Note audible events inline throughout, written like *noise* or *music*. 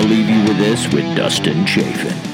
I'll leave you with this with Dustin Chafin.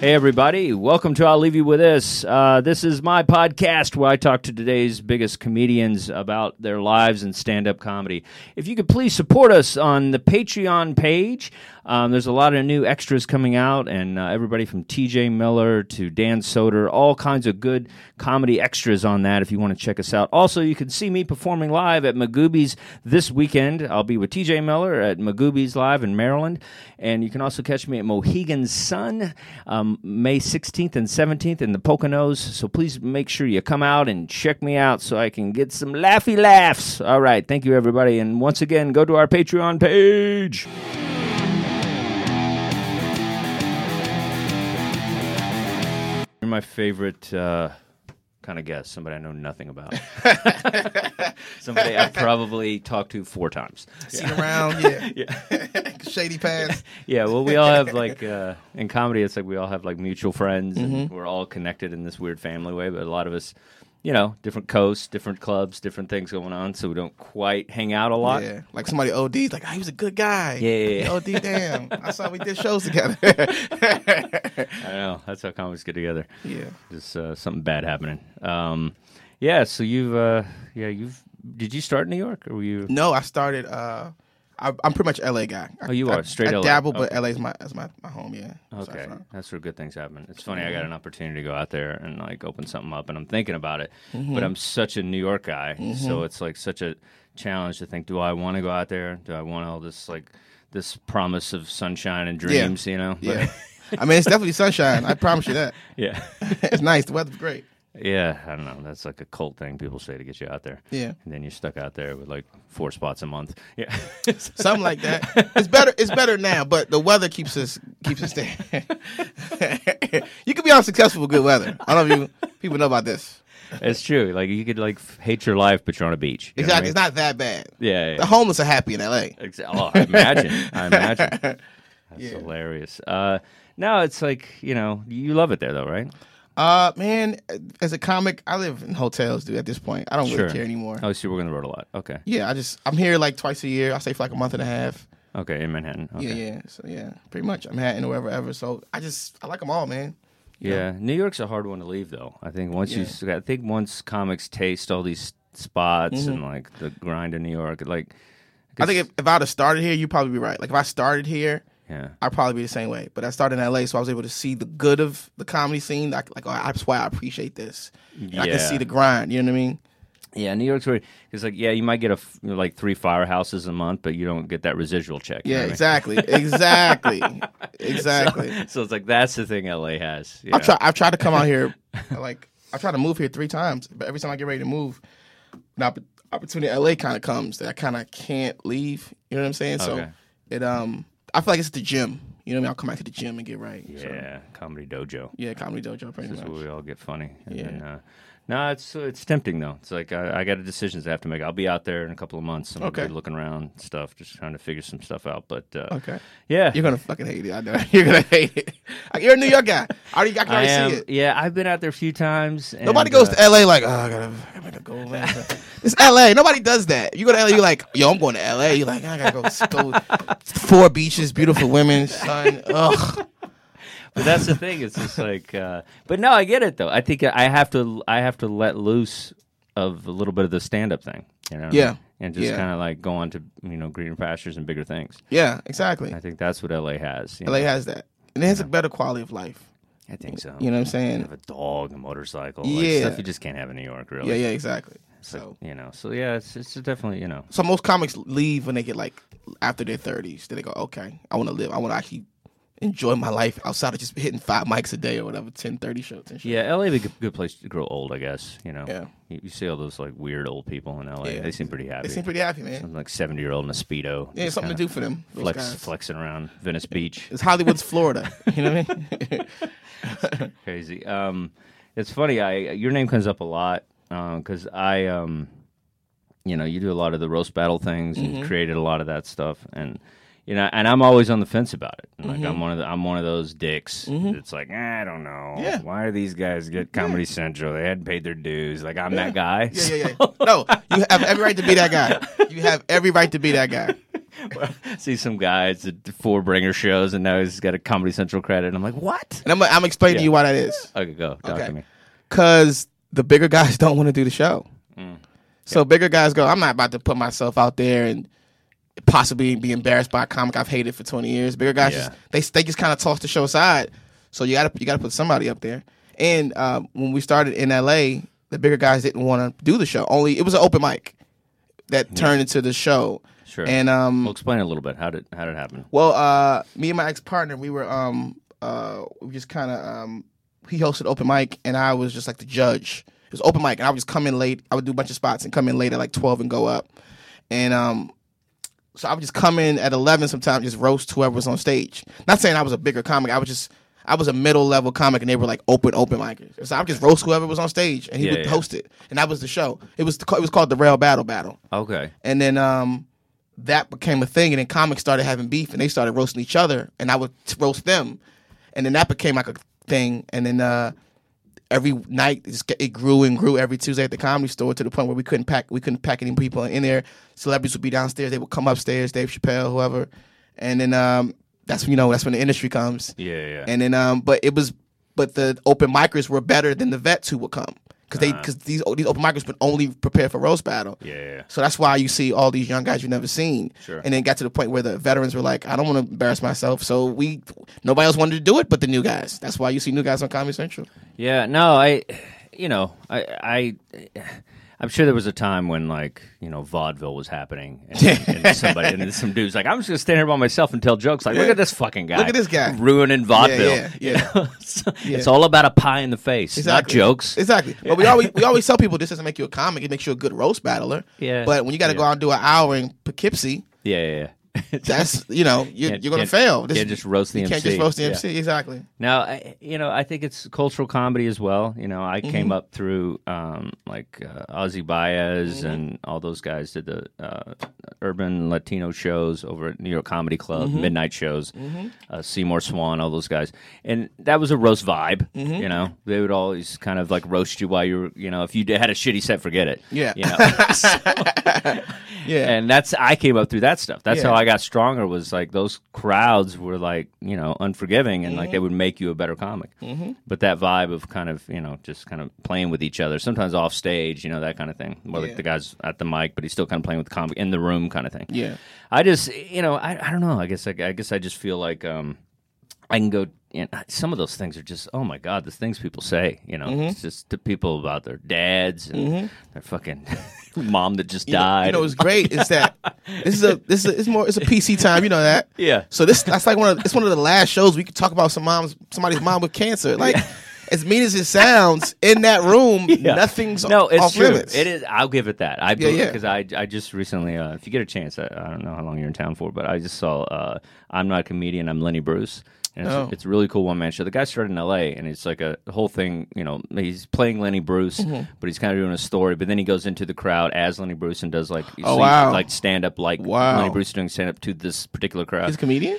Hey, everybody. Welcome to I'll Leave You With This. Uh, this is my podcast where I talk to today's biggest comedians about their lives and stand up comedy. If you could please support us on the Patreon page, um, there's a lot of new extras coming out, and uh, everybody from TJ Miller to Dan Soder, all kinds of good comedy extras on that if you want to check us out. Also, you can see me performing live at Magooby's this weekend. I'll be with TJ Miller at Magooby's Live in Maryland, and you can also catch me at Mohegan Sun um, May 16th and 17th in the Poconos. So please make sure you come out and check me out so I can get some laughy laughs. All right, thank you, everybody. And once again, go to our Patreon page. You're my favorite uh, kind of guess. Somebody I know nothing about. *laughs* somebody I probably talked to four times. Seen around, yeah. *laughs* *laughs* Shady past. Yeah, well, we all have like uh, in comedy, it's like we all have like mutual friends, and we're all connected in this weird family way. But a lot of us, you know, different coasts, different clubs, different things going on, so we don't quite hang out a lot. Yeah, like somebody OD'd, like, oh, he was a good guy. Yeah, yeah, yeah. OD, *laughs* damn. I saw we did shows together. *laughs* I know that's how comics get together. yeah. Just uh, something bad happening. Um, yeah, so you've, uh, yeah, you've. Did you start in New York, or were you? No, I started. uh I, I'm pretty much LA guy. I, Oh, you I- are, straight I LA. dabble, but Okay. LA's my is my, my home. Yeah. Okay, that's where good things happen. It's funny. I got an opportunity to go out there and like open something up, and I'm thinking about it. Mm-hmm. But I'm such a New York guy, so it's like such a challenge to think: Do I want to go out there? Do I want all this like this promise of sunshine and dreams? You know? Yeah. I mean, it's definitely sunshine. I promise you that. *laughs* yeah, *laughs* it's nice. The weather's great. Yeah. I don't know. That's like a cult thing people say to get you out there. Yeah. and then you're stuck out there with like four spots a month. Yeah, *laughs* Something like that. It's better. It's better now, but the weather keeps us keeps us there. *laughs* you can be unsuccessful with good weather. I don't know if you people know about this. it's true. Like you could like hate your life, but you're on a beach. You what I Exactly. It's not that bad. mean? Yeah, yeah. The homeless are happy in LA. Exa- Oh, I imagine. I imagine. *laughs* That's Yeah. hilarious. Uh, now it's like you know you love it there though, right? Uh, man, as a comic, I live in hotels, dude. At this point, I don't Sure. really care anymore. Oh, so you're working the road a lot. Okay. Yeah, I just I'm here like twice a year. I stay for like a month and a half. Okay, in Manhattan. Okay. Yeah, yeah. So yeah, pretty much. I'm Manhattan or wherever ever. So I just I like them all, man. Yeah, New York's a hard one to leave though. I think once you, I think once comics taste all these spots and like the grind in New York, like Mm-hmm. I think if, if I'd have started here, you'd probably be right. Like if I started here, yeah, I'd probably be the same way. But I started in LA, so I was able to see the good of the comedy scene. Like, like oh, that's why I appreciate this. And I can Yeah. see the grind. You know what I mean? yeah. New York's where it's like yeah, you might get a f- like three firehouses a month, but you don't get that residual check. you Yeah, know what I mean? exactly, *laughs* exactly, *laughs* exactly. So it's like that's the thing LA has. you I've tried. I've tried to come out here. *laughs* Like I tried to move here three times, but every time I get ready to move, an opp- opportunity in LA kind of comes that I kind of can't leave. You know what I'm saying? So Okay. it um, I feel like it's the gym. You know what I mean? I'll come back to the gym and get right. So, Yeah, comedy dojo. yeah, comedy dojo pretty This is where we all get funny. And Yeah. then, uh, no, it's it's tempting though. It's like I, I got a decisions I have to make. I'll be out there in a couple of months. I'm Okay. be looking around stuff, just trying to figure some stuff out. But uh, Okay. yeah, You're gonna fucking hate it. I know. *laughs* You're gonna hate it. You're a New York guy. I already, I can I am. see it. Yeah, I've been out there a few times. And, Nobody goes uh, to LA like, oh, I gotta, I gotta go, man. *laughs* it's LA. Nobody does that. You go to LA, you're like, yo, I'm going to LA. You're like, I gotta go, go four beaches, beautiful women, sun. Ugh. But that's the thing. It's just like, uh, but no, I get it though. I think I have to. I have to let loose of a little bit of the stand up thing. You know. Yeah. And just Yeah. kind of like go on to you know greener pastures and bigger things. Yeah, exactly. I think that's what LA has. LA know? has that, and it has a better quality of life. I think so. You know what I'm saying? have a dog, a motorcycle, Yeah. like stuff you just can't have in New York, really. Yeah, yeah, exactly. So So, you know, so yeah, it's it's definitely you know, so most comics leave when they get like after their 30s. Then they go, okay, I want to live. I want to actually enjoy my life outside of just hitting five mics a day or whatever, 10, 30 shows and shit. yeah, LA be a good, good place to grow old, I guess. You know, Yeah. you, you see all those like weird old people in LA. Yeah. They seem pretty happy. They seem pretty happy, man. Some, like seventy year old in a speedo. Yeah, something to do for them. Flex, guys. flexing around Venice Beach. *laughs* It's Hollywood's Florida. You know what I mean? *laughs* Crazy. Um, it's funny. I your name comes up a lot because I, um, you know, you do a lot of the roast battle things and Mm-hmm. created a lot of that stuff, and you know, and I'm always on the fence about it. Like Mm-hmm. I'm one of the, I'm one of those dicks. It's like eh, I don't know. Yeah. Why do these guys get Comedy Central? They hadn't paid their dues. Like I'm that guy. Yeah, yeah, yeah. *laughs* No, you have every right to be that guy. You have every right to be that guy. *laughs* See some guys at the four bringer shows, and now he's got a Comedy Central credit. I'm like, what? And I'm, I'm explaining to you why that is. Okay, go talk Okay. to me. Because the bigger guys *laughs* don't want to do the show. Mm. So bigger guys go, I'm not about to put myself out there and possibly be embarrassed by a comic I've hated for 20 years. Bigger guys Yeah. just they they just kind of toss the show aside. So you gotta you gotta put somebody up there. And um, when we started in LA, the bigger guys didn't want to do the show. Only it was an open mic that turned into the show. Sure. And um, well, explain a little bit. How did how did it happen? well, uh, me and my ex partner, we were um uh we just kind of um he hosted open mic and I was just like the judge. It was open mic and I would just come in late. I would do a bunch of spots and come in late at like twelve and go up. And um so I would just come in at eleven sometimes, just roast whoever was on stage. Not saying I was a bigger comic. I was just I was a middle level comic and they were like open open micers. So I would just roast whoever was on stage and he Yeah, would yeah. host it. And that was the show. It was it was called the Rail Battle Battle Okay. and then um that became a thing and then comics started having beef and they started roasting each other and i would roast them and then that became like a thing and then uh every night it, just, get- it grew and grew every tuesday at the comedy store to the point where we couldn't pack we couldn't pack any people in there. Celebrities would be downstairs they would come upstairs dave chappelle whoever. And then um that's when you know that's when the industry comes. Yeah, yeah. and then um but it was but the open micers were better than the vets who would come because they because these these open micers would only prepare for roast battle yeah. so that's why you see all these young guys you've never seen. Sure. And then got to the point where the veterans were like, I don't want to embarrass myself. So we nobody else wanted to do it but the new guys. That's why you see new guys on Comedy Central. Yeah, no, I, you know, I, I, I'm sure there was a time when like you know vaudeville was happening, and, and *laughs* somebody and some dudes like I'm just gonna stand here by myself and tell jokes. Like, look at this fucking guy. Look at this guy. ruining vaudeville. yeah, you yeah. know? *laughs* So Yeah. It's all about a pie in the face, not jokes. Exactly. But we always we always tell people this doesn't make you a comic, it makes you a good roast battler. Yeah. But when you gotta go out and do an hour in Poughkeepsie, Yeah, yeah. *laughs* that's you know, you're, you're gonna fail. This- can't just roast the you can't just roast the Yeah. MC. Exactly. Now, I, you know, I think it's cultural comedy as well. You know, I Mm-hmm. came up through um, like uh, Ozzy Baez Mm-hmm. and all those guys did the uh, urban Latino shows over at New York Comedy Club, Mm-hmm. midnight shows, uh, Seymour Swan, all those guys, and that was a roast vibe. Mm-hmm. You know, they would always kind of like roast you while you were, you know, if you had a shitty set, forget it. Yeah. you know. *laughs* *laughs* Yeah. and that's I came up through that stuff. That's Yeah. how I got stronger. Was like those crowds were like you know unforgiving, and like they would make you a better comic. Mm-hmm. But that vibe of kind of you know just kind of playing with each other, sometimes off stage, you know that kind of thing. Where Yeah. like the guy's at the mic, but he's still kind of playing with the comic in the room, kind of thing. yeah. I just you know I, I don't know. I guess I, I guess I just feel like um I can go. You know, some of those things are just oh my god, the things people say. You know, Mm-hmm. it's just to people about their dads and their fucking *laughs* mom that just You know, died. you know what's great is that *laughs* this is a this is a, it's more it's a PC time. You know that. Yeah. So this that's like one of it's one of the last shows we could talk about some moms somebody's mom with cancer. Like as mean as it sounds, in that room, *laughs* Yeah. nothing's no, it's off true. limits. It is. I'll give it that. I Yeah, yeah. because I I just recently, uh, if you get a chance, I, I don't know how long you're in town for, but I just saw. Uh, I'm not a comedian. I'm Lenny Bruce. And it's, Oh. it's a really cool one man show. The guy started in L.A. and it's like a whole thing. You know, he's playing Lenny Bruce, Mm-hmm. but he's kind of doing a story. But then he goes into the crowd as Lenny Bruce and does like Oh, wow. like stand up like Wow. Lenny Bruce doing stand up to this particular crowd. He's a comedian.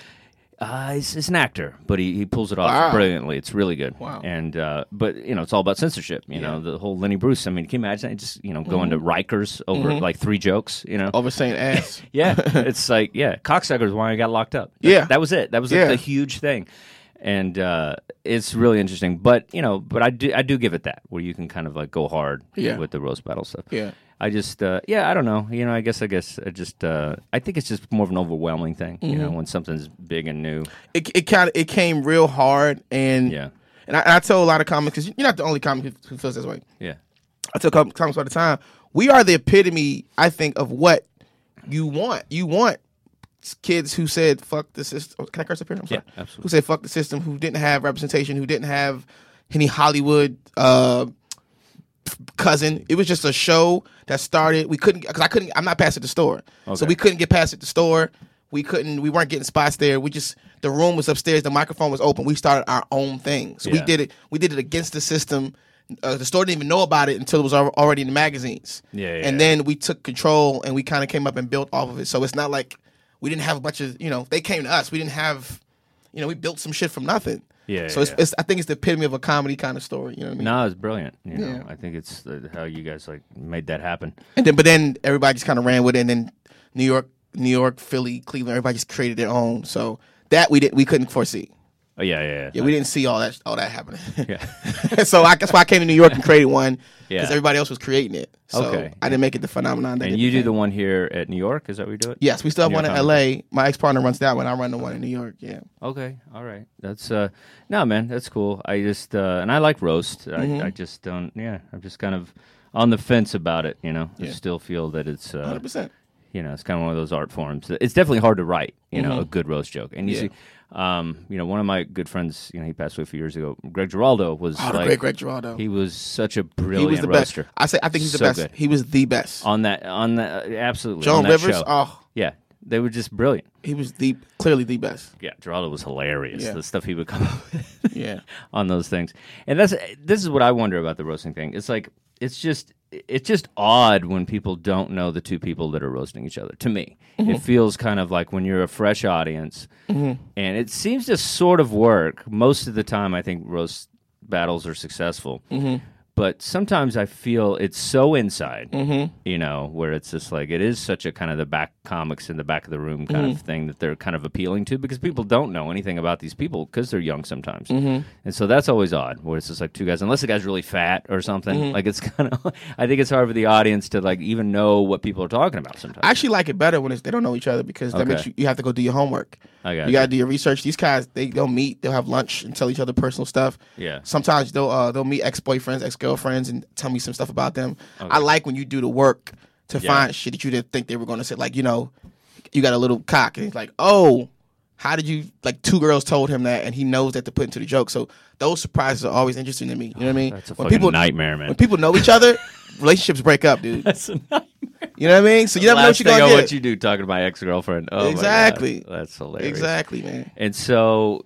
Uh, he's, he's an actor, but he, he pulls it off Wow. brilliantly. It's really good. Wow. And uh, but you know, it's all about censorship. You know, the whole Lenny Bruce. I mean, can you imagine just you know going to Mm-hmm. Rikers over like three jokes? You know. Over saying ass. *laughs* Yeah, it's like yeah, cocksuckers. Why I got locked up? That- Yeah. that was it. That was Yeah. the huge thing, and uh, it's really interesting. But you know, but I do I do give it that where you can kind of like go hard Yeah. with the roast battle stuff. Yeah. I just, uh, yeah, I don't know. You know, I guess, I guess, I just, uh, I think it's just more of an overwhelming thing. You Mm-hmm. know, when something's big and new. It it kind of it came real hard and Yeah, and I, I tell a lot of comics because you're not the only comic who, who feels this way. yeah, I tell com- comics all the time. We are the epitome, I think, of what you want. You want kids who said "fuck the system." oh, Can I curse up here? I'm sorry. Yeah, absolutely. Who said "fuck the system"? Who didn't have representation? Who didn't have any Hollywood uh, cousin? It was just a show that started. We couldn't because I couldn't. I'm not past at the store, so we couldn't get past at the store. We couldn't. We weren't getting spots there. We just the room was upstairs. The microphone was open. We started our own thing. So we did it. We did it against the system. Uh, the store didn't even know about it until it was already in the magazines. Yeah, yeah, and then we took control and we kind of came up and built off of it. So it's not like we didn't have a bunch of you know they came to us. We didn't have you know we built some shit from nothing. Yeah, So yeah, it's, yeah. it's I think it's the epitome of a comedy kind of story. You know what I mean? No, it's brilliant. You know, Yeah. I think it's uh, how you guys like made that happen. And then but then everybody just kind of ran with it. And then New York New York, Philly, Cleveland. Everybody just created their own. So that we didn't we couldn't foresee. Oh yeah, yeah, yeah. Yeah, we didn't see all that all that happening. *laughs* Yeah. *laughs* so I, that's why I came to New York and created one because Yeah. everybody else was creating it. So Okay. I didn't make it the phenomenon. That And you do the one here at New York? Is that what you do it? Yes, we still have New one in L.A. My ex partner runs that one. I run the one in New York. Yeah. Okay, all right. That's uh, no man, that's cool. I just uh, and I like roast. I, Mm-hmm. I just don't. Yeah, I'm just kind of on the fence about it. You know, I Yeah. still feel that it's uh, Hundred percent. you know, it's kind of one of those art forms. It's definitely hard to write, you know, Mhm. a good roast joke. And you see, um, you know, one of my good friends, you know, he passed away a few years ago. Greg Giraldo was Oh, like, great Greg Giraldo. he was such a He brilliant was the roaster best. I say I think he's the best. good. He was the best. on that, on that, absolutely. Joan on that Rivers. show. Oh, yeah, they were just brilliant. he was the clearly the best. Yeah, Giraldo was hilarious. Yeah. The stuff he would come *laughs* up with. Yeah. *laughs* on those things. And that's this is what I wonder about the roasting thing. It's like it's just it's just odd when people don't know the two people that are roasting each other. To me, Mm-hmm. it feels kind of like when you're a fresh audience, and it seems to sort of work most of the time. I think roast battles are successful. Mm-hmm. But sometimes I feel it's so inside, Mm-hmm. you know, where it's just like it is such a kind of the back comics in the back of the room kind Mm-hmm. of thing that they're kind of appealing to because people don't know anything about these people because they're young sometimes, Mm-hmm. and so that's always odd. Where it's just like two guys, unless the guy's really fat or something. Mm-hmm. Like it's *laughs* kind of, I think it's hard for the audience to like even know what people are talking about sometimes. I actually like it better when it's, they don't know each other because that Okay. makes you, you have to go do your homework. I got You got to do your research. These guys, they they'll meet, they'll have lunch and tell each other personal stuff. Yeah. Sometimes they'll uh, they'll meet ex boyfriends, ex girlfriends, and tell me some stuff about them. I like when you do the work to Yeah. find shit that you didn't think they were going to say. Like you know, you got a little cock, and he's like, oh. How did you like? Two girls told him that, and he knows that to put into the joke. So those surprises are always interesting to me. You know what I oh, mean? That's a when people nightmare, man. when people know each other, *laughs* relationships break up, dude. That's a nightmare. You know what I mean? So you never know what you're gonna get. want you do talking to my ex girlfriend. Oh. Exactly. that's hilarious. Exactly, man. And so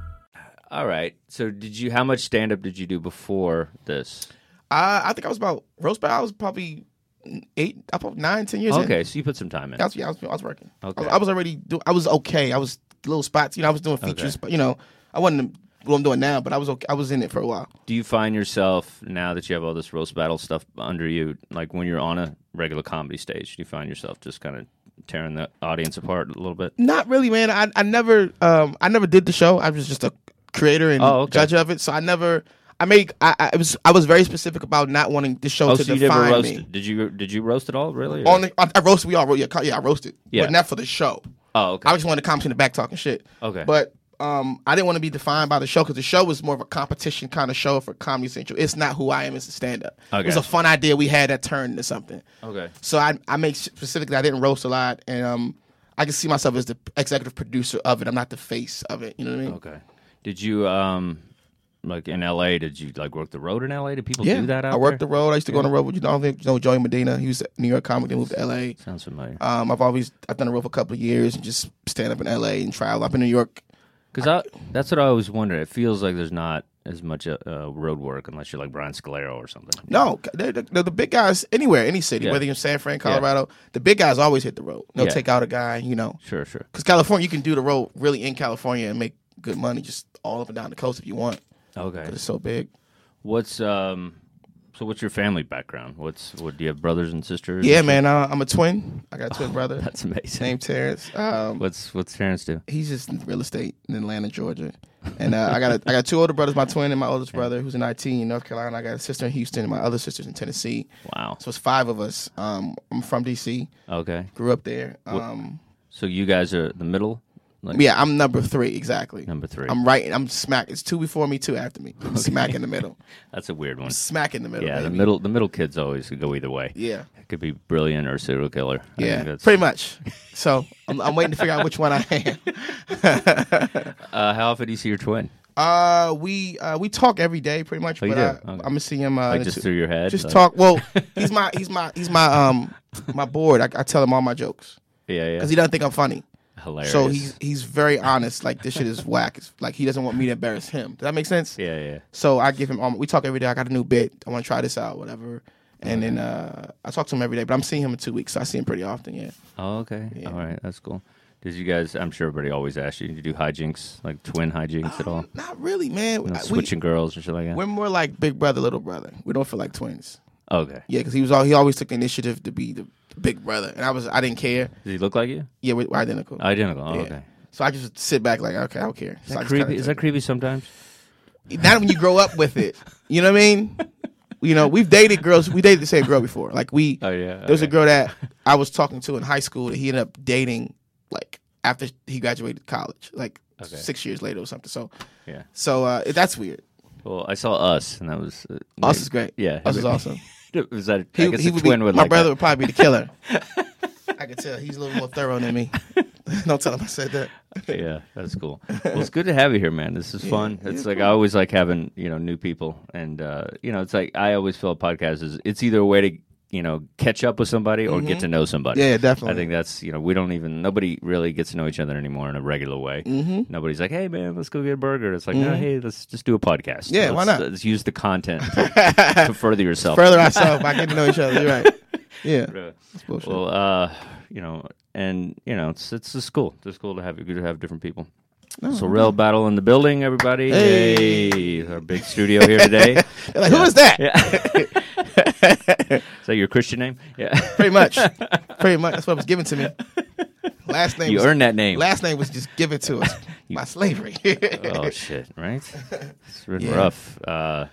All right. So did you? How much stand up did you do before this? I I think I was about roast battle. I was probably eight, I probably nine, ten years. in. Okay, so you put some time in. I was, yeah, I was, I was working. I Okay. was, I was already doing. I was okay. I was little spots. You know, I was doing features, but you know, I wasn't what I'm doing now. But I was okay. I was in it for a while. Do you find yourself now that you have all this roast battle stuff under you, like when you're on a regular comedy stage, do you find yourself just kind of tearing the audience apart a little bit? Not really, man. I I never um I never did the show. I was just a creator and Oh, okay. judge of it. So I never. I make. I, I was. I was very specific about not wanting the show Oh, to so define me. Did you? Did you roast at all? Really? or- On the, I, I roasted. We all wrote. Yeah, yeah, I roasted. Yeah. but not for the show. oh, okay. I just wanted to comment in the back talking shit. Okay. But um, I didn't want to be defined by the show because the show was more of a competition kind of show for Comedy Central. It's not who I am as a stand up. Okay. It was a fun idea we had that turned into something. okay. So I I make specifically I didn't roast a lot and um I can see myself as the executive producer of it. I'm not the face of it. You know what I mean? Okay. Did you um like in L.A. Did you like work the road in L.A.? Did people Yeah, do that out I worked there? the road. I used to go on the road with you know, you know Joey Medina. He was New York comic, then moved to L.A. Sounds familiar. Um, I've always I've done the road for a couple of years and just stand up in L.A. and travel. I've been in New York. Because that's what I always wonder. It feels like there's not as much uh, uh, road work unless you're like Brian Scalero or something. No, they're, they're the big guys anywhere, any city, Yeah. whether you're in San Fran, Colorado. The big guys always hit the road. They'll Yeah. take out a guy, you know, Sure, sure. because California, you can do the road really in California and make good money just all up and down the coast if you want. Okay. 'cause it's so big. What's um? So what's your family background? What's what? Do you have brothers and sisters? Yeah, man, uh, I'm a twin. I got a twin brother? *laughs* That's amazing. named Terrence. Um, What's what's Terrence do? he's just in real estate in Atlanta, Georgia. And uh, I got a, I got two older brothers, my twin and my oldest brother, who's in IT in North Carolina. I got a sister in Houston, and my other sister's in Tennessee. Wow. So it's five of us. Um, I'm from DC, Okay. grew up there. Um, So you guys are the middle. Like yeah, I'm number three exactly. Number three. I'm right. I'm smack. It's two before me, two after me. I'm smack in the middle. *laughs* That's a weird one. Smack in the middle. Yeah, the middle the middle kids always go either way. Yeah, It could be brilliant or serial killer. I yeah, pretty much. So I'm, I'm waiting to figure out which one I am. *laughs* Uh, how often do you see your twin? Uh, we uh we talk every day, pretty much. Oh, but? I, Okay. I'm gonna see him. Uh, Like just two- through your head? Just Like- talk. Well, *laughs* he's my he's my he's my um my board. I, I tell him all my jokes. Yeah, yeah. because he doesn't think I'm funny. Hilarious. So he's he's very honest. Like this shit is whack. It's like he doesn't want me to embarrass him. Does that make sense? yeah, yeah. So I give him. Um, we talk every day. I got a new bit. I want to try this out, whatever. And then uh, I talk to him every day. But I'm seeing him in two weeks, so I see him pretty often. Yeah. Oh, okay. All right, that's cool. Did you guys? I'm sure everybody always asks you. Did you do hijinks, like twin hijinks at all? Not really, man. You know, I- we, switching girls and shit like that. we're more like big brother, little brother. We don't feel like twins. okay. Yeah, because he was all he always took the initiative to be the big brother, and I was I didn't care. Does he look like you? Yeah, we're, we're identical. Identical. Oh, Yeah. okay. So I just sit back like, okay, I don't care. Is So that creepy? Is that creepy sometimes? not when you grow up with it. You know what I mean? *laughs* You know, we've dated girls. We dated the same girl before. Like we, Oh yeah. there was a girl that *laughs* I was talking to in high school that he ended up dating like after he graduated college, like Okay. six years later or something. So, Yeah. so uh, that's weird. Well, I saw Us, and that was. Uh, Us is great. Yeah. Us is *laughs* awesome. Was that? He, I guess he a would twin be, would my like brother that. would probably be the killer. *laughs* I could tell he's a little more thorough than me. *laughs* Don't tell him I said that. yeah, that's cool. Well, it's good to have you here, man. This is fun. It's like I always like having you know new people, and uh, you know, it's like I always feel a podcast is it's either a way to you know catch up with somebody or get to know somebody. Mm-hmm. Yeah, definitely. I think that's you know we don't even nobody really gets to know each other anymore in a regular way. Mm-hmm. Nobody's like, hey man, let's go get a burger. It's like, no, hey, let's just do a podcast. Mm-hmm. Yeah, why Let's- not? Let's use the content to, *laughs* to further yourself. Further *laughs* ourselves by getting to know each other. You're right. Yeah. Well, uh, you know, and you know, it's it's just cool. It's cool to have good to have different people. so real battle in the building, everybody. Hey. Hey, our big studio here today. *laughs* Like, who is that? Yeah. Is that your Christian name? Yeah. Pretty much. *laughs* Pretty much. That's what was given to me. Last name You was, earned that name. Last name was just given to us *laughs* by slavery. oh *laughs* shit! Right? It's been Yeah. rough. Uh,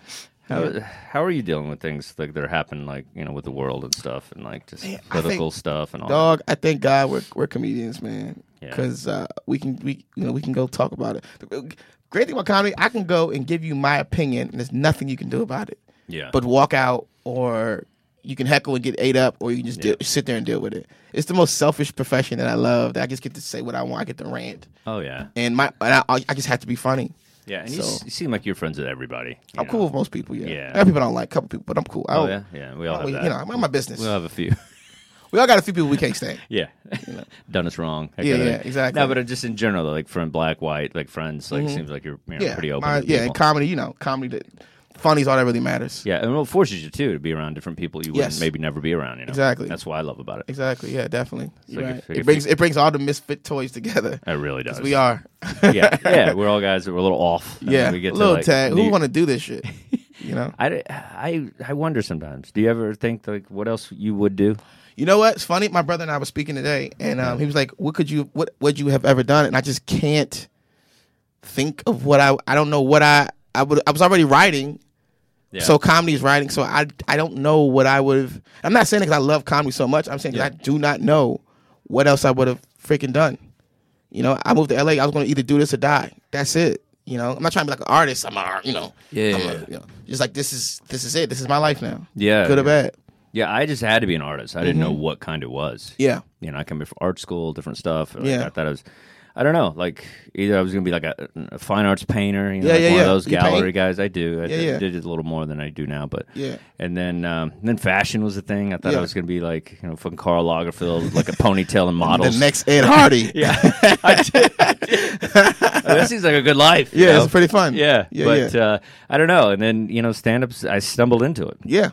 how how are you dealing with things like that are happening, like you know, with the world and stuff, and like just Man, political think- stuff and all? Dog, I thank God we're we're comedians, man. Yeah. Because uh, we can we you know we can go talk about it. The great thing about comedy, I can go and give you my opinion, and there's nothing you can do about it. Yeah. But walk out, or you can heckle and get ate up, or you can just Yeah. deal, sit there and deal with it. It's the most selfish profession that I love. That I just get to say what I want. I get to rant, oh yeah. and my and I, I just have to be funny. Yeah. And you, So- you seem like you're friends with everybody. I'm know. cool with most people. Yeah, Yeah. Other people I don't like. A couple people, but I'm cool. I Oh yeah, yeah. We all have don't- that. You know, I'm in my business. we all have a few. *laughs* we all got a few people we can't stand. Yeah, *laughs* done us wrong. Yeah, yeah, exactly. No, but just in general, like friend, black, white, like friends, like seems like you're you know, Mm-hmm. Yeah, pretty open. my- yeah. People. comedy, you know, comedy that funny's all that really matters. yeah, and it forces you too to be around different people you wouldn't maybe never be around. You know, Exactly. That's what I love about it. Exactly. Yeah, definitely. Like right. if- it brings you- it brings all the misfit toys together. It really does. We are. yeah, yeah. *laughs* We're all guys that were a little off. yeah. we get a little to, like, tag. Who want to do this shit? *laughs* You know. I, I, I wonder sometimes. Do you ever think like what else you would do? You know what? It's funny. My brother and I were speaking today, and um, he was like, "What could you? What would you have ever done?" And I just can't think of what I. I don't know what I. I would. I was already writing, Yeah. so comedy is writing. So I. I don't know what I would have. I'm not saying because I love comedy so much. I'm saying Yeah. I do not know what else I would have freaking done. You know, I moved to LA. I was going to either do this or die. That's it. You know, I'm not trying to be like an artist. I'm a, you know, Yeah, I'm yeah, a- you know, just like this is this is it. This is my life now. Yeah, good or bad. Yeah, I just had to be an artist. I didn't know what kind it was. Mm-hmm. Yeah, you know, I here from art school, different stuff. Like, Yeah. I thought I was, I don't know, like either I was gonna be like a, a fine arts painter, you know, Yeah, like yeah, one yeah. of those gallery paint? guys. I do. I Yeah, did, yeah. did it a little more than I do now, but Yeah. And then, um, then fashion was the thing. I thought. I was gonna be like, you know, fucking Karl Lagerfeld, like a ponytail and *laughs* models. the next Ed *laughs* Hardy. yeah, I did. *laughs* I did. that seems like a good life. Yeah, know? it's pretty fun. Yeah, yeah, but yeah. Uh, I don't know. And then you know, stand ups. I stumbled into it. yeah.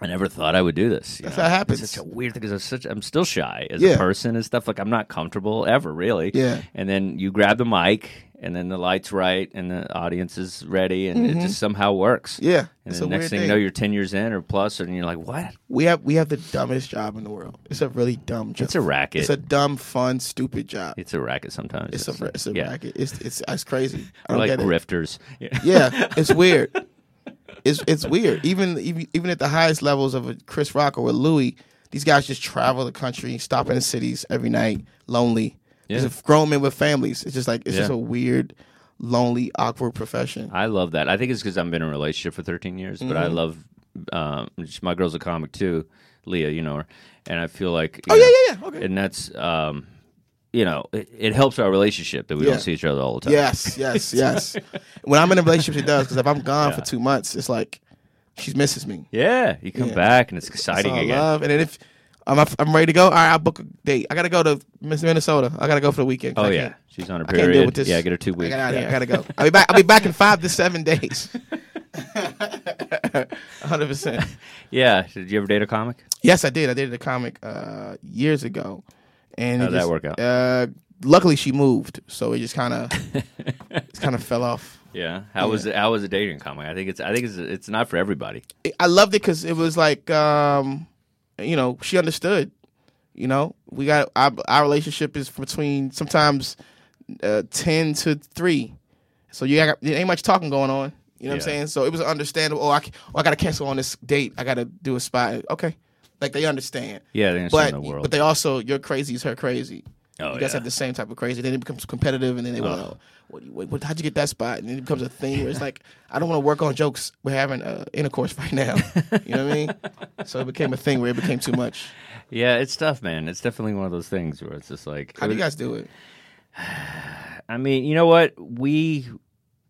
I never thought I would do this. That's know? how it happens. It's such a weird thing because I'm such I'm still shy as Yeah. a person and stuff. Like I'm not comfortable ever really. Yeah. And then you grab the mic and then the lights right and the audience is ready and it just somehow works. Mm-hmm. Yeah, And it's then a next weird thing you know, you're ten years in or plus, and you're like, "What? We have we have the dumbest job in the world. It's a really dumb job. It's a racket. It's a dumb, fun, stupid job. It's a racket sometimes. It's a it's a yeah. racket. It's it's it's crazy. I don't like get it. grifters. Yeah. Yeah, it's weird. *laughs* It's it's weird. Even even even at the highest levels of a Chris Rock or a Louis, these guys just travel the country, stop in the cities every night, lonely. Yeah. Just grown men with families. It's just like it's just a weird, lonely, awkward profession. I love that. I think it's because I've been in a relationship for 13 years, but I Mm-hmm. love um, my girl's a comic too, Leah. You know her, and I feel like Oh know, yeah, yeah, yeah. Okay. and that's um, you know it, it helps our relationship that we Yeah. don't see each other all the time. Yes, yes, yes. *laughs* when I'm in a relationship, it does because if I'm gone Yeah. for two months, it's like she misses me. yeah. You come Yeah. back and it's exciting all again. love. And then if I'm I'm ready to go. All right, I'll book a date. I gotta go to Miss Minnesota. I gotta go for the weekend. Oh I yeah, she's on her I can't period. deal with this. Yeah, get her two I weeks. got out yeah. here. I gotta go. I'll be back. I'll be back in *laughs* five to seven days. *laughs* Hundred percent. Yeah, did you ever date a comic? Yes, I did. I dated a comic uh, years ago, and How'd it that work out? Uh, luckily, she moved, so it just kind of, *laughs* kind of fell off. Yeah. How was it? How was the dating comic? I think it's. I think it's. It's not for everybody. I loved it because it was like, um, you know, she understood. You know, we got our, our relationship is between sometimes uh, ten to three, so you got there ain't much talking going on. You know what I'm saying? So it was understandable. Oh, I, oh, I got to cancel on this date. I got to do a spot. Okay, like they understand. Yeah, they But the world. but they also you're crazy is her crazy. Oh, you guys yeah. have the same type of crazy. Then it becomes competitive, and then they want Oh. to. What, what, what, how'd you get that spot? And then it becomes a thing where it's like, I don't want to work on jokes. We're having uh, intercourse right now. *laughs* You know what I mean? So it became a thing where it became too much. yeah, it's tough, man. It's definitely one of those things where it's just like. How do you guys do it? *sighs* I mean, you know what? We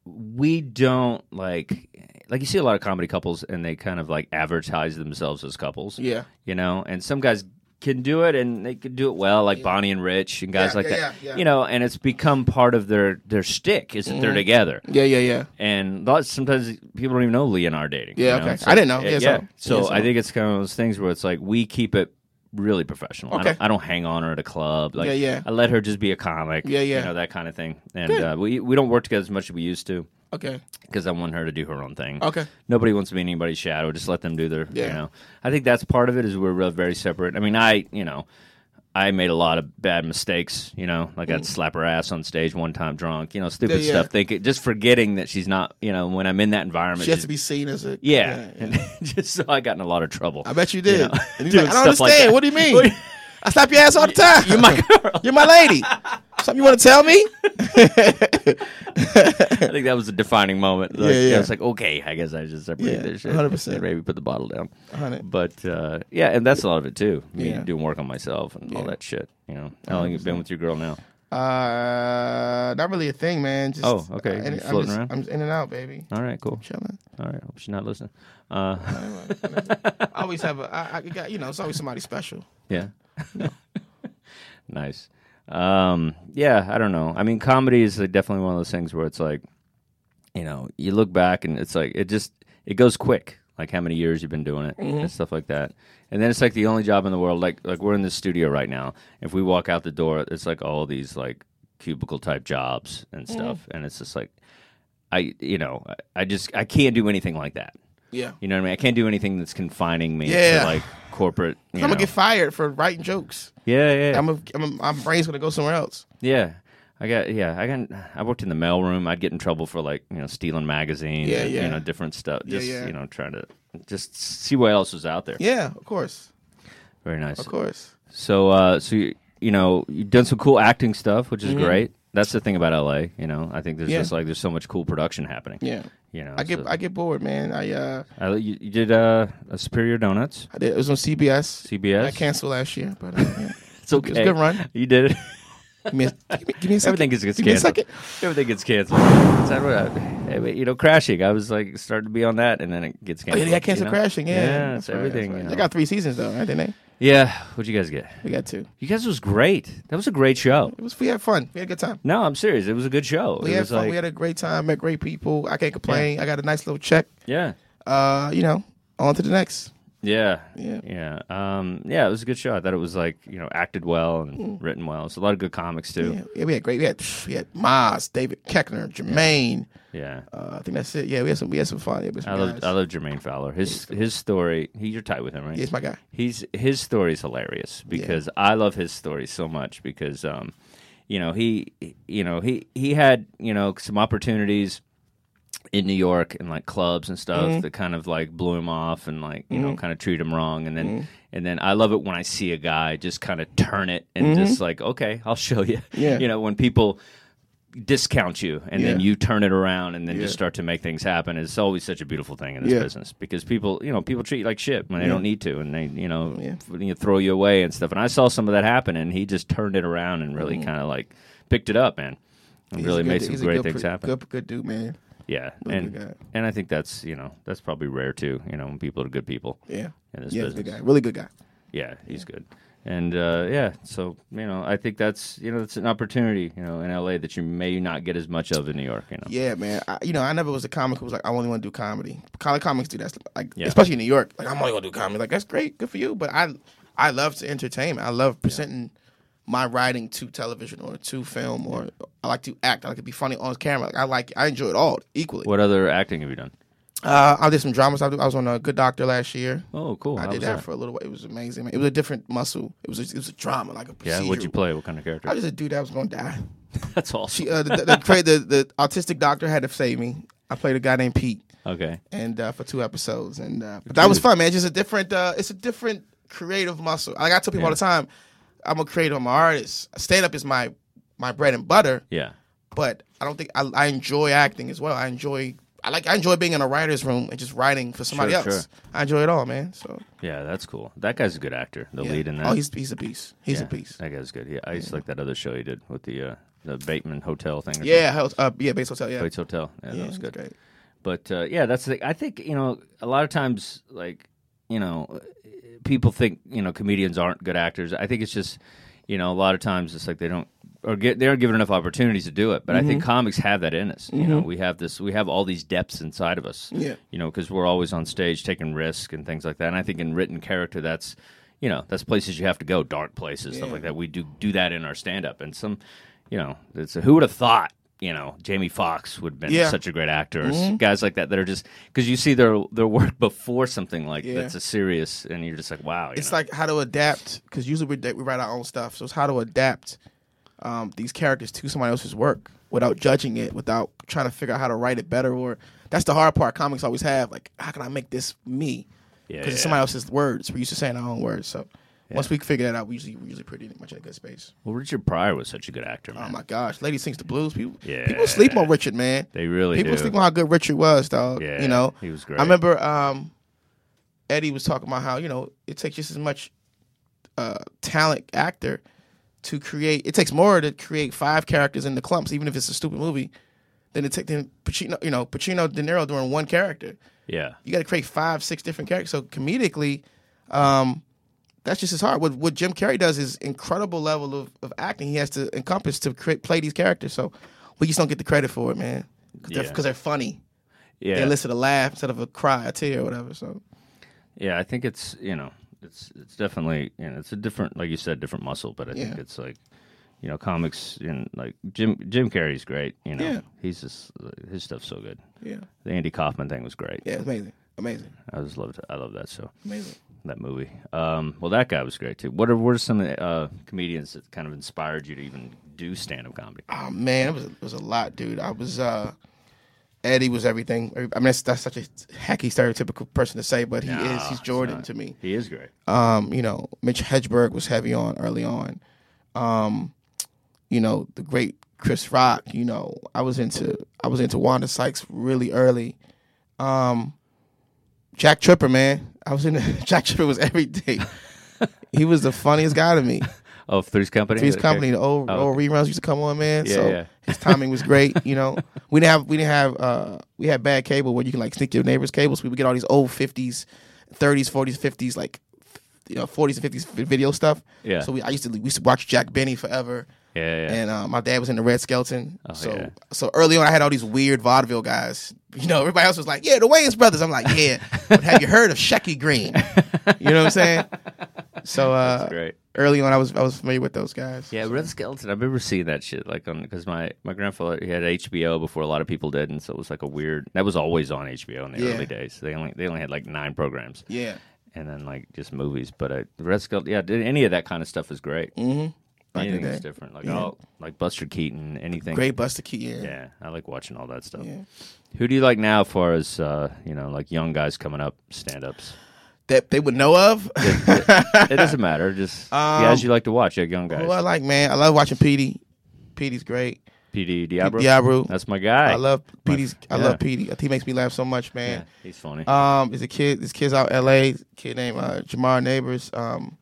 we don't like like you see a lot of comedy couples and they kind of like advertise themselves as couples. Yeah. You know, and some guys can do it and they can do it well, like Bonnie and Rich and guys Yeah, like yeah, that. yeah, yeah. You know, and it's become part of their their stick is that Mm-hmm. they're together. Yeah, yeah, yeah. And lots, sometimes people don't even know Lee and I are dating. Yeah, you know? okay. I didn't know. Yeah, yeah. so- So, yeah, so- I think it's kind of those things where it's like we keep it really professional. I, Okay. don't, I don't hang on her at a club. Like, Yeah, yeah. I let her just be a comic. Yeah, yeah. You know that kind of thing. And uh, we we don't work together as much as we used to Okay. because I want her to do her own thing. Okay. Nobody wants to be anybody's shadow. Just let them do their. Yeah. You know. I think that's part of it. Is we're real- very separate. I mean, I you know. I made a lot of bad mistakes, you know, like I'd slap her ass on stage one time drunk, you know, stupid Mm. Yeah, yeah. stuff. Thinking, just forgetting that she's not, you know, when I'm in that environment. She has she's- to be seen as a. yeah, yeah, yeah. *laughs* just so I got in a lot of trouble. I bet you did. and *laughs* he's like, I don't understand. what do you mean? *laughs* What do you- I slap your ass all the time. You're my *laughs* girl. You're my lady. Something you want to tell me? *laughs* I think that was a defining moment. Like, Yeah, yeah. I was like, okay, I guess I just separate Yeah, this shit. 100%. and Maybe put the bottle down. 100. But uh, yeah, and that's a lot of it too. Me Yeah. doing work on myself and all that shit. You know, how long you been with your girl now? Uh, not really a thing, man. Just, Oh, okay. uh, You and- I'm just- around? I'm in and out, baby. All right, cool. Chilling. All right, hope she's not listening. Uh, *laughs* I always have a. I, I got you know. It's always somebody special. yeah, *laughs* nice. Um, yeah, I don't know. I mean, comedy is like, definitely one of those things where it's like, you know, you look back and it's like it just it goes quick. Like how many years you've been doing it Mm-hmm. and stuff like that. And then it's like the only job in the world. Like like we're in the studio right now. If we walk out the door, it's like all these like cubicle type jobs and Mm-hmm. stuff. And it's just like, I you know I just I can't do anything like that. Yeah. You know what I mean? I can't do anything that's confining me Yeah. to like corporate. I'm gonna get fired for writing jokes. yeah, yeah, I'm a, I'm a, my brain's gonna go somewhere else. yeah. I got yeah. I got. I worked in the mailroom. I'd get in trouble for like you know stealing magazines. Yeah, and, yeah. You know different stuff. Yeah, Just yeah. you know trying to just see what else was out there. Yeah, of course, Very nice. of course. So uh, so you, you know you've done some cool acting stuff, which is Mhm. great. That's the thing about LA. You know, I think there's Yeah. just like there's so much cool production happening. Yeah, You know, I get so- I get bored, man. I uh, I- you, you did uh, a Superior Donuts, I did. It was on CBS. CBS. I canceled last year, but uh, yeah. *laughs* It's okay. It's a good run. You did it. Give, me a, give, me, give me a second. Everything gets, gets Give me a canceled. Everything gets canceled. What I- you know, crashing. I was like starting to be on that, and then it gets Oh, canceled. yeah, they got canceled you know? crashing. Yeah, yeah, that's it's right, everything. that's right. They got three seasons though, right? Didn't they? yeah. What'd you guys get? We got two. You guys was great. That was a great show. It was. We had fun. We had a good time. No, I'm serious. It was a good show. We it had was fun. like, we had a great time. Met great people. I can't complain. I got a nice little check. yeah, Uh, you know, on to the next. Yeah, Yeah. yeah, um, yeah. It was a good show. I thought it was like you know acted well and written well. It's a lot of good comics too. Mm. Yeah, yeah, we had great. We had we had Maz, David Koechner, Jermaine. Yeah. Uh, I think that's it. Yeah, we had some. We had some fun. Yeah, some I love. I love Jermaine Fowler. His his story. He you're tight with him, right? He's my guy. He's his story is hilarious because I love his story so much because um, you know he you know he he had you know some opportunities in New York and like clubs and stuff Mm-hmm. that kind of like blew him off and like you know kind of treat him wrong and then and then I love it when I see a guy just kind of turn it and just like okay I'll show you Mm-hmm. *laughs* Yeah. you know when people discount you and then you turn it around and then Yeah. just start to make things happen it's always such a beautiful thing in this Yeah. business because people you know people treat you like shit when they Yeah. don't need to and they you know Yeah. you throw you away and stuff and I saw some of that happen and he just turned it around and really kind of like picked it up man and Mm-hmm. He's really made some great things pre- happen Good, good dude, man. Yeah and good and I think that's you know that's probably rare too you know when people are good people Yeah, in this yeah, business good guy. Really good guy. Yeah, he's good. And uh, yeah, so you know, I think that's you know, it's an opportunity, you know, in LA that you may not get as much of in New York. You know. Yeah, man. I, you know, I never was a comic who was like, I only want to do comedy. College comics do that, like Yeah. especially in New York. Like, I'm only gonna do comedy. Like, that's great, good for you. But I, I love to entertain. I love presenting my writing to television or to film, or I like to act. I like to be funny on camera. Like, I like, I enjoy it all equally. What other acting have you done? Uh, I did some dramas. I, was on a Good Doctor last year. Oh, cool. I How did was that, for a little while. It was amazing. Man. It was a different muscle. It was a, it was a drama, like a Yeah, what'd you play? What kind of character? I was just a dude that was gonna die. *laughs* That's awesome. She, uh, the, the, the, the, autistic doctor had to save me. I played a guy named Pete. Okay. and uh, for two episodes, and uh, but that was fun, man. Just a different, uh, it's a different creative muscle. Like I tell people all the time, I'm a creator, I'm an artist. Stand up is my my bread and butter, Yeah. but I don't think I, I enjoy acting as well. I enjoy, I like, I enjoy being in a writer's room and just writing for somebody Sure, else. sure. I enjoy it all, man. So Yeah, that's cool. That guy's a good actor. The yeah. lead in that. Oh, he's he's a beast. He's yeah, a beast. That guy's good. Yeah, I used to like that other show he did with the uh, the Bateman Hotel thing. or Yeah, uh, yeah, Bates Hotel. Yeah. Bates Hotel. Yeah, yeah, that was good. great. But uh, yeah, that's the. I think you know a lot of times like you know people think you know comedians aren't good actors. I think it's just you know a lot of times it's like they don't or get they aren't given enough opportunities to do it. But I Mm-hmm. think comics have that in us. You know, we have this. We have all these depths inside of us. Yeah. You know, because we're always on stage taking risk and things like that. And I think in written character, that's you know that's places you have to go, dark places, stuff like that. We do do that in our stand up, and some you know it's a, who would have thought. You know, Jamie Foxx would have been Yeah. Mm-hmm. such a great actor. or s- Guys like that that are just because you see their their work before something like Yeah. that's a serious, and you're just like, wow. you It's know? like how to adapt because usually we, we write our own stuff. So it's how to adapt um, these characters to somebody else's work without judging it, without trying to figure out how to write it better. Or that's the hard part. Comics always have like, how can I make this me? Yeah, Because it's somebody else's words. We're used to saying our own words. So once we figure that out, we usually we usually pretty much in a good space. well, Richard Pryor was such a good actor, Oh my gosh, Lady sings the blues. People, Yeah. people sleep on Richard, man. they really People do. sleep on how good Richard was, dog. Yeah, you know, he was great. I remember um, Eddie was talking about how you know it takes just as much uh, talent actor to create. It takes more to create five characters in the Klumps, even if it's a stupid movie, than it takes than Pacino. You know, Pacino, De Niro doing one character. yeah, You got to create five, six different characters. So comedically, um, that's just as hard. What what Jim Carrey does is incredible level of, of acting. He has to encompass to create play these characters. So we just don't get the credit for it, man, because Yeah. they're, they're funny. Yeah, They yeah, elicit a laugh instead of a cry, a tear, or whatever. So yeah. I think it's you know it's it's definitely you know it's a different like you said different muscle, but I think it's like you know comics and like Jim Jim Carrey's great. You know, Yeah. he's just his stuff's so good. yeah, The Andy Kaufman thing was great. yeah, amazing, amazing, I just loved I love that show. amazing. That movie. Um, well, that guy was great too. What are what are some uh, comedians that kind of inspired you to even do stand up comedy? Oh man, it was it was a lot, dude. I was uh Eddie was everything. I mean, that's, that's such a hacky, stereotypical person to say, but he is. He's Jordan not. to me. He is great. Um, you know, Mitch Hedberg was heavy on early on. Um, you know, the great Chris Rock. You know, I was into I was into Wanda Sykes really early. Um, Jack Tripper, man, I was into *laughs* Jack Tripper was every day. he was the funniest guy to me. *laughs* Oh, Three's Company. Three's Okay. Company, the old Oh, old reruns used to come on, man. Yeah, so yeah. his timing was great. *laughs* You know, we didn't have we didn't have uh we had bad cable where you can like sneak your neighbor's cables. We would get all these old fifties, thirties, forties, fifties, like you know forties and fifties video stuff. Yeah. So we I used to we used to watch Jack Benny forever. Yeah, yeah. And uh, my dad was in the Red Skelton. Oh, so yeah. so early on, I had all these weird vaudeville guys. You know, everybody else was like, "Yeah, the Wayans brothers." I'm like, "Yeah." but *laughs* have you heard of Shecky Greene? You know what I'm saying? So *laughs* uh, early on, I was I was familiar with those guys. Yeah, Red Skelton. I remember seeing that shit like on because my my grandfather he had HBO before a lot of people did, and so it was like a weird. That was always on HBO in the Yeah. early days. They only they only had like nine programs, Yeah. and then like just movies. But uh, Red Skelton, yeah, any of that kind of stuff is great. Mm-hmm. Back in the Anything that's day. different, like Yeah. all like Buster Keaton, anything. Great Buster Keaton. Yeah, I like watching all that stuff. Yeah. Who do you like now, as far as uh, you know, like young guys coming up, stand ups? That they would know of. *laughs* it doesn't matter. Just Um, guys you like to watch, like young guys. Who I like, man. I love watching Petey. Petey's great. Petey DeAbreu. DeAbreu. That's my guy. I love Petey's. I yeah. love Petey. He makes me laugh so much, Yeah, man. he's funny. Um, there's a kid. This kid's out L.A. Kid named uh, Jamar Neighbors. Um,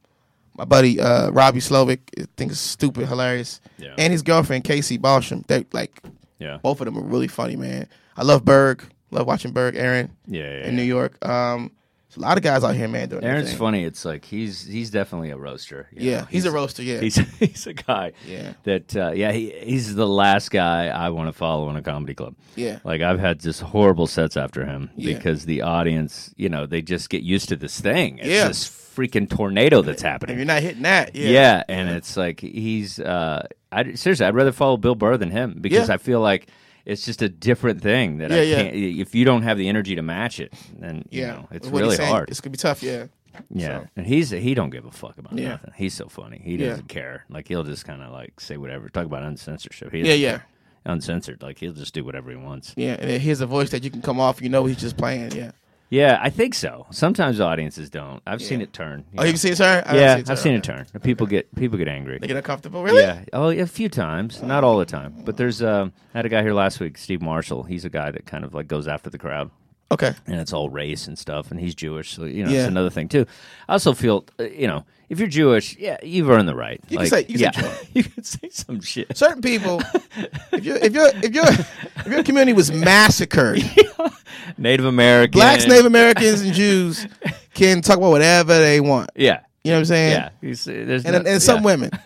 my buddy uh, Robbie Slowik. I think is stupid, hilarious. Yeah. And his girlfriend Casey Balsham. They like yeah. both of them are really funny, man. I love Berg. Love watching Berg. Aaron. Yeah, yeah, in New York. Um, a lot of guys out here, man, doing Aaron's funny. It's like he's he's definitely a roaster. Yeah, know? he's, a roaster. Yeah, He's *laughs* he's a guy. Yeah. That uh, yeah he, he's the last guy I want to follow in a comedy club. Yeah. Like I've had just horrible sets after him Yeah. because the audience, you know, they just get used to this thing. It's Yeah. Freaking tornado that's if happening. you're not hitting that, yeah, Yeah, and it's like he's. Uh, I seriously, I'd rather follow Bill Burr than him because Yeah. I feel like it's just a different thing that I Yeah, yeah. can't. If you don't have the energy to match it, then you yeah, know, it's What really saying, hard. It's gonna be tough. Yeah, Yeah, so. and he's he don't give a fuck about Yeah. nothing. He's so funny. He doesn't care. Like he'll just kind of like say whatever. Talk about uncensorship. He yeah, yeah, care. Uncensored. Like he'll just do whatever he wants. yeah. And here's a voice that you can come off. You know, he's just playing. Yeah. Yeah, I think so. Sometimes audiences don't. I've seen it turn. Oh, you've seen it turn. I yeah, I've seen it Okay. turn. People get people get angry. They get uncomfortable. Really? Yeah. Oh, yeah, a few times, not all the time. But there's um, I had a guy here last week, Steve Marshall. He's a guy that kind of like goes after the crowd, Okay. and it's all race and stuff. And he's Jewish, so you know Yeah. it's another thing too. I also feel, uh, you know, if you're Jewish, yeah, you've earned the right. You can say- you can say yeah, *laughs* you can say some shit. Certain people, if your if your if your if your community was *laughs* massacred, Native Americans, blacks, Native Americans, and Jews *laughs* can talk about whatever they want. yeah, You know what I'm saying? yeah. See, uh, there's And no- and some yeah. women. *laughs*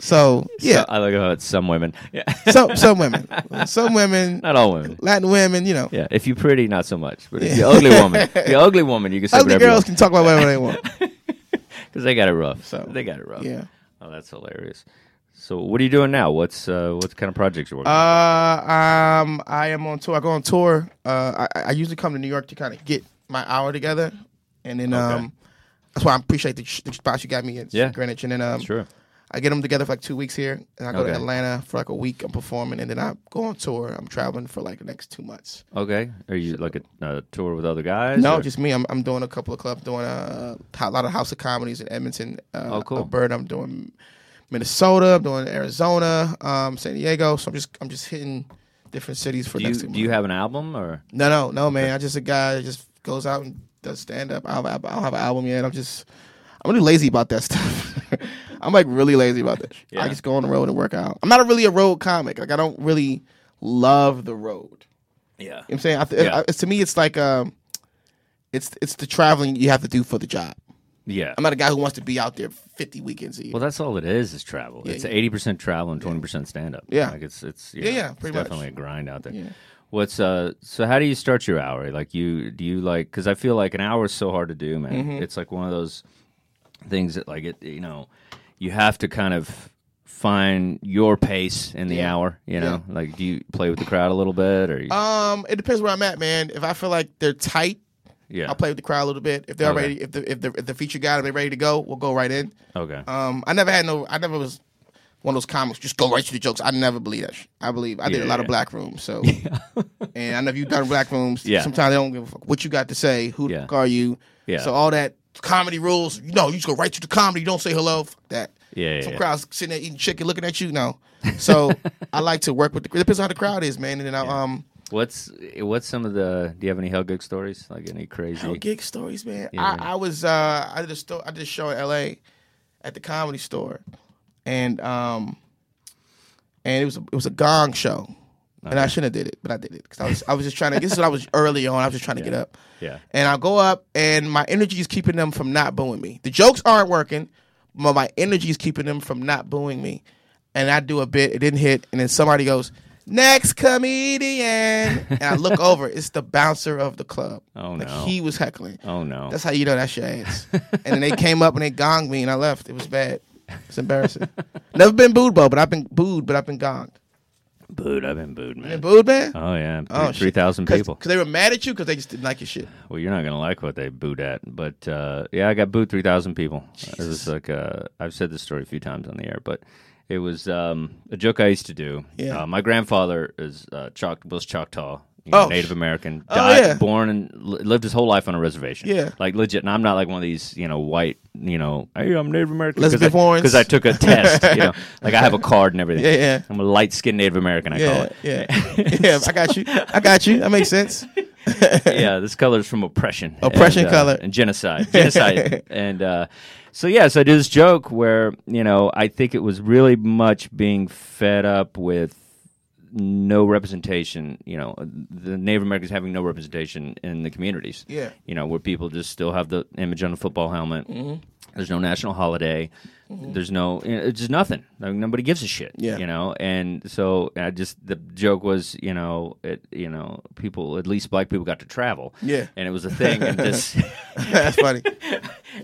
So yeah, So- I like how it's some women. Yeah, *laughs* some some women, some women, not all women. Latin women. You know, Yeah, if you're pretty, not so much. But if you're ugly woman, the ugly woman, you can say ugly whatever girls can talk about whatever they want. because they got it rough. So, they got it rough. Yeah. Oh, that's hilarious. So, what are you doing now? What's uh, what kind of projects you're working? on? Uh, um, I am on tour. I go on tour. Uh, I, I usually come to New York to kind of get my hour together, and then um, that's why I appreciate the, the spots you got me at Yeah. Greenwich, and then um, Sure. I get them together for like two weeks here, and I go Okay. to Atlanta for like a week. I'm performing, and then I go on tour. I'm traveling for like the next two months. Okay. Are you like a, a tour with other guys? No, or- just me. I'm I'm doing a couple of clubs, doing a, a lot of House of Comedies in Edmonton. Uh, Oh, cool. Alberta. I'm doing Minnesota. I'm doing Arizona, um, San Diego. So I'm just I'm just hitting different cities for Do next two do you have an album or? No, no, no, man. I'm just a guy that just goes out and does stand up. I don't, I don't have an album yet. I'm just I'm really lazy about that *laughs* stuff. I'm like really lazy about that. Yeah. I just go on the road and work out. I'm not a really a road comic. Like I don't really love the road. Yeah. You know what I'm saying? I th- Yeah. I- to me, it's like um, it's it's the traveling you have to do for the job. Yeah. I'm not a guy who wants to be out there 50 weekends a year. Well, that's all it is is travel. Yeah, it's yeah. eighty percent travel and twenty percent stand up. Yeah. like it's it's Yeah, yeah, it's pretty much. definitely a grind out there. Yeah. What's uh? So how do you start your hour? Like you do you like? Because I feel like an hour is so hard to do, man. Mm-hmm. It's like one of those things that like it. You know, you have to kind of find your pace in the Yeah. hour. You know, like do you play with the crowd a little bit or? You, um, it depends where I'm at, man. If I feel like they're tight, yeah. I'll play with the crowd a little bit. If they're Okay. already, if the if the if the feature guy they're ready to go, we'll go right in. okay. Um, I never had no. I never was one of those comics just go right to the jokes. I never believe that. Sh- I believe I did Yeah, a lot yeah. of black rooms. So, *laughs* *laughs* and I know if you've done black rooms. Yeah. Sometimes they don't give a fuck what you got to say. Who the Yeah. fuck are you? Yeah. So all that comedy rules. You know, you just go right to the comedy. You don't say hello. Fuck that. Yeah, yeah, Some yeah. crowds sitting there eating chicken, looking at you. No. So *laughs* I like to work with the. It depends on how the crowd is, man. And then I um. What's what's some of the? Do you have any hell gig stories? Like any crazy? Hell gig stories, man. Yeah. I, I was uh I did a sto- I did a show in L.A. at the Comedy Store, and um, and it was a, it was a gong show, and I shouldn't have did it, but I did it because I was I was just trying to. This is what I was *laughs* early on. I was just trying to get up, Yeah. and I go up, and my energy is keeping them from not booing me. The jokes aren't working, but my energy is keeping them from not booing me. And I do a bit, it didn't hit, and then somebody goes, "Next comedian," and I look over, it's the bouncer of the club. *laughs* Oh, like no. he was heckling. Oh no. That's how you know that's your ass. *laughs* and then they came up and they gonged me, and I left. It was bad. It's embarrassing. Never been booed, Bo, but I've been booed, but I've been gonged. booed. I've been booed, man. Been booed, man. Oh yeah, Oh, three thousand people. Because they were mad at you because they just didn't like your shit. Well, you're not gonna like what they booed at, but uh, yeah, I got booed three thousand people. It was like uh, I've said this story a few times on the air, but it was um, a joke I used to do. Yeah. Uh, my grandfather is uh, Choc- was Choctaw, you know, Oh, Native American, Oh, died, yeah. born and li- lived his whole life on a reservation. Yeah. like legit. And I'm not like one of these, you know, white, you know, hey, I'm Native American Let's be foreigners. because I took a *laughs* test. you know, like I have a card and everything. Yeah, yeah. I'm a light skinned Native American. I call it. yeah, *laughs* yeah. I got you. I got you. That makes sense. *laughs* yeah, this color is from oppression, Oppression and, uh, color. and genocide, genocide, and uh, so yeah, so I do this joke where you know I think it was really much being fed up with no representation. You know, the Native Americans having no representation in the communities. Yeah. You know, where people just still have the image on the football helmet. Mm-hmm. There's no national holiday. There's no, you know, it's just nothing. Like, nobody gives a shit. Yeah. You know, and so I just the joke was, you know, it, you know, people at least black people got to travel. Yeah. And it was a thing, and this. *laughs* *laughs* That's funny.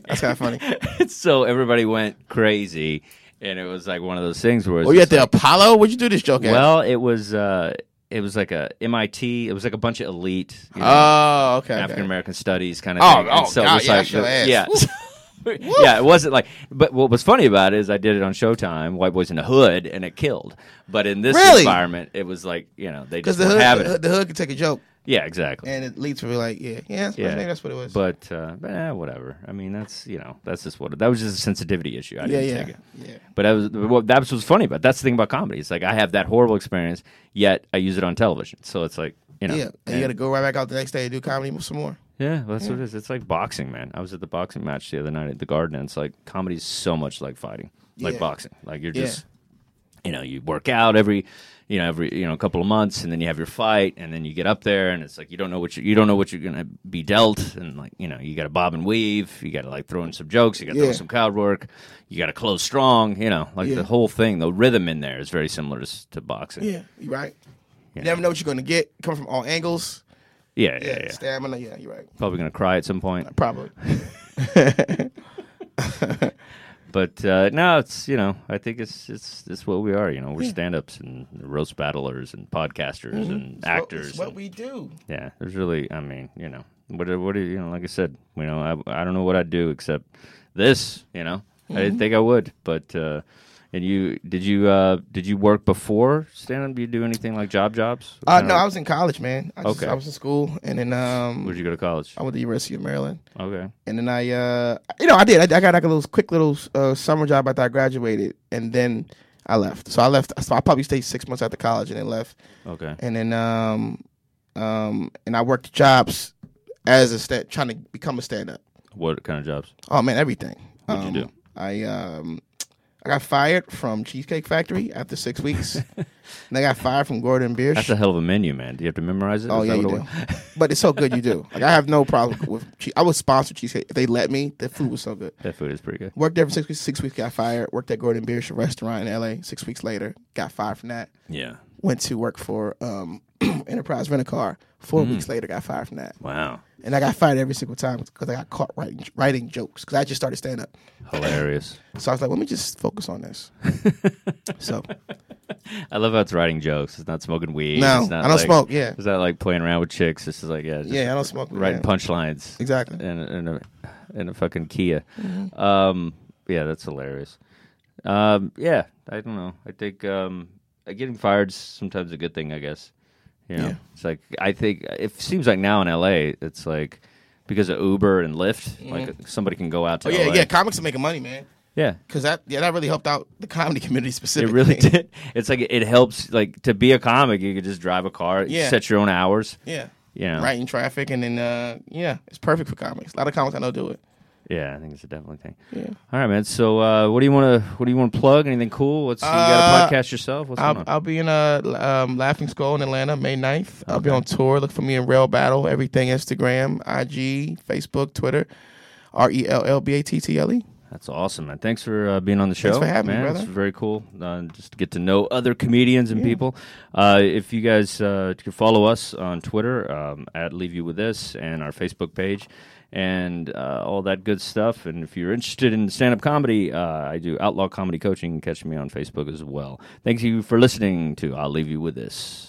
That's kind of funny. so everybody went crazy, and it was like one of those things where. It Oh, you at the like- Apollo? What'd you do this joke at? well, it was. uh it was like a MIT. It was like a bunch of elite, you know, oh, okay. okay. African American studies kind of Oh, thing. And oh, so it God, was yeah, like the- yeah. *laughs* *laughs* Yeah, it wasn't like. But what was funny about it is I did it on Showtime, White Boys in the Hood, and it killed. But in this Really? environment, it was like you know they Because just the hood, having the, it. hood- the hood could take a joke, Yeah, exactly. and it leads to be like, yeah, yeah, that's, Yeah. that's what it was. But uh, but, eh, whatever. I mean, that's you know that's just what that was just a sensitivity issue. I yeah, didn't yeah, take it. yeah. But that was what that was what's funny about. That's the thing about comedy. It's like I have that horrible experience, yet I use it on television. So it's like you know, Yeah, and you got to go right back out the next day and do comedy some more. Yeah, that's what it is. It's like boxing, man. I was at the boxing match the other night at the Garden, and it's like comedy's so much like fighting, like Yeah. boxing. Like you're Yeah. just, you know, you work out every, you know, every you know a couple of months, and then you have your fight, and then you get up there, and it's like you don't know what you you don't know what you're gonna be dealt, and like you know you got to bob and weave, you got to like throw in some jokes, you got to Yeah. throw some crowd work, you got to close strong, you know, like Yeah. the whole thing, the rhythm in there is very similar to, to boxing. Yeah, right. Yeah. You never know what you're going to get. Coming from all angles. Yeah, yeah. Yeah, yeah. stamina. Yeah, you're right. Probably gonna cry at some point. Probably. *laughs* *laughs* But uh, no, it's you know I think it's it's it's what we are. You know, we're stand-ups and roast battlers and podcasters and Mm-hmm. It's what- actors. It's what and- we do. yeah, there's really, I mean, you know, what what do you, you know? Like I said, you know, I I don't know what I'd do except this. You know, I Mm-hmm. didn't think I would, but. uh and you did you uh did you work before stand up? Did you do anything like job jobs? Uh, no, I was in college, man. I, just, Okay. I was in school, and then um, Where'd you go to college? I went to the University of Maryland. Okay. And then I, uh, you know, I did. I, I got like a little quick little uh, summer job after I graduated, and then I left. So I left. So I probably stayed six months after college, and then left. Okay. And then, um, um, and I worked jobs as a stand, trying to become a stand up. What kind of jobs? Oh man, everything. What'd you Um, do? I um, I got fired from Cheesecake Factory after six weeks. and I got fired from Gordon Biersch. That's a hell of a menu, man. Do you have to memorize it? Oh Is yeah, you do. *laughs* but it's so good you do. Like I have no problem with. Che- I would sponsor cheesecake if they let me. The food was so good. That food is pretty good. Worked there for six weeks. Six weeks, got fired. Worked at Gordon Biersch restaurant in L.A. Six weeks later, got fired from that. Yeah. Went to work for um, *clears throat* Enterprise Rent a Car. Four Mm. weeks later, got fired from that. Wow. And I got fired every single time because I got caught writing writing jokes because I just started stand up. Hilarious. *clears throat* So I was like, let me just focus on this. *laughs* so I love how it's writing jokes. It's not smoking weed. no, It's not I don't like, smoke. Yeah, It's not like playing around with chicks. This is like yeah, just yeah, I don't smoke. writing punchlines Exactly. in, a- in a in a fucking Kia. Mm-hmm. Um, yeah, that's hilarious. Um, yeah, I don't know. I think um, getting fired's sometimes a good thing. I guess. You know, Yeah. it's like I think it seems like now in LA, it's like because of Uber and Lyft, like somebody can go out to Oh yeah, LA. yeah. Comics are making money, man. yeah. Because that yeah, that really helped out the comedy *laughs* community specifically. It really did. It's like it helps. Like to be a comic, you could just drive a car, Yeah. set your own hours. Yeah. You know, Right in traffic, and then uh, yeah, it's perfect for comics. A lot of comics I know do it. Yeah, I think it's a definitely thing. Yeah. All right, man. So, uh, what do you want to? What do you want to plug? Anything cool? What's you got Uh, a podcast yourself? What's I'll, on? I'll be in a um, Laughing Skull in Atlanta May 9th. I'll be on tour. Look for me in Rell Battle. Everything Instagram, IG, Facebook, Twitter. R E L L B A T T L E. That's awesome, man. Thanks for uh, being on the show. Thanks for having me, brother. It's very cool. Uh, just to get to know other comedians and people. Uh, if you guys uh, can follow us on Twitter um, at Leave You With This and our Facebook page and uh, all that good stuff. And if you're interested in stand up comedy, uh, I do Outlaw Comedy Coaching. Catch me on Facebook as well. Thank you for listening to I'll Leave You With This.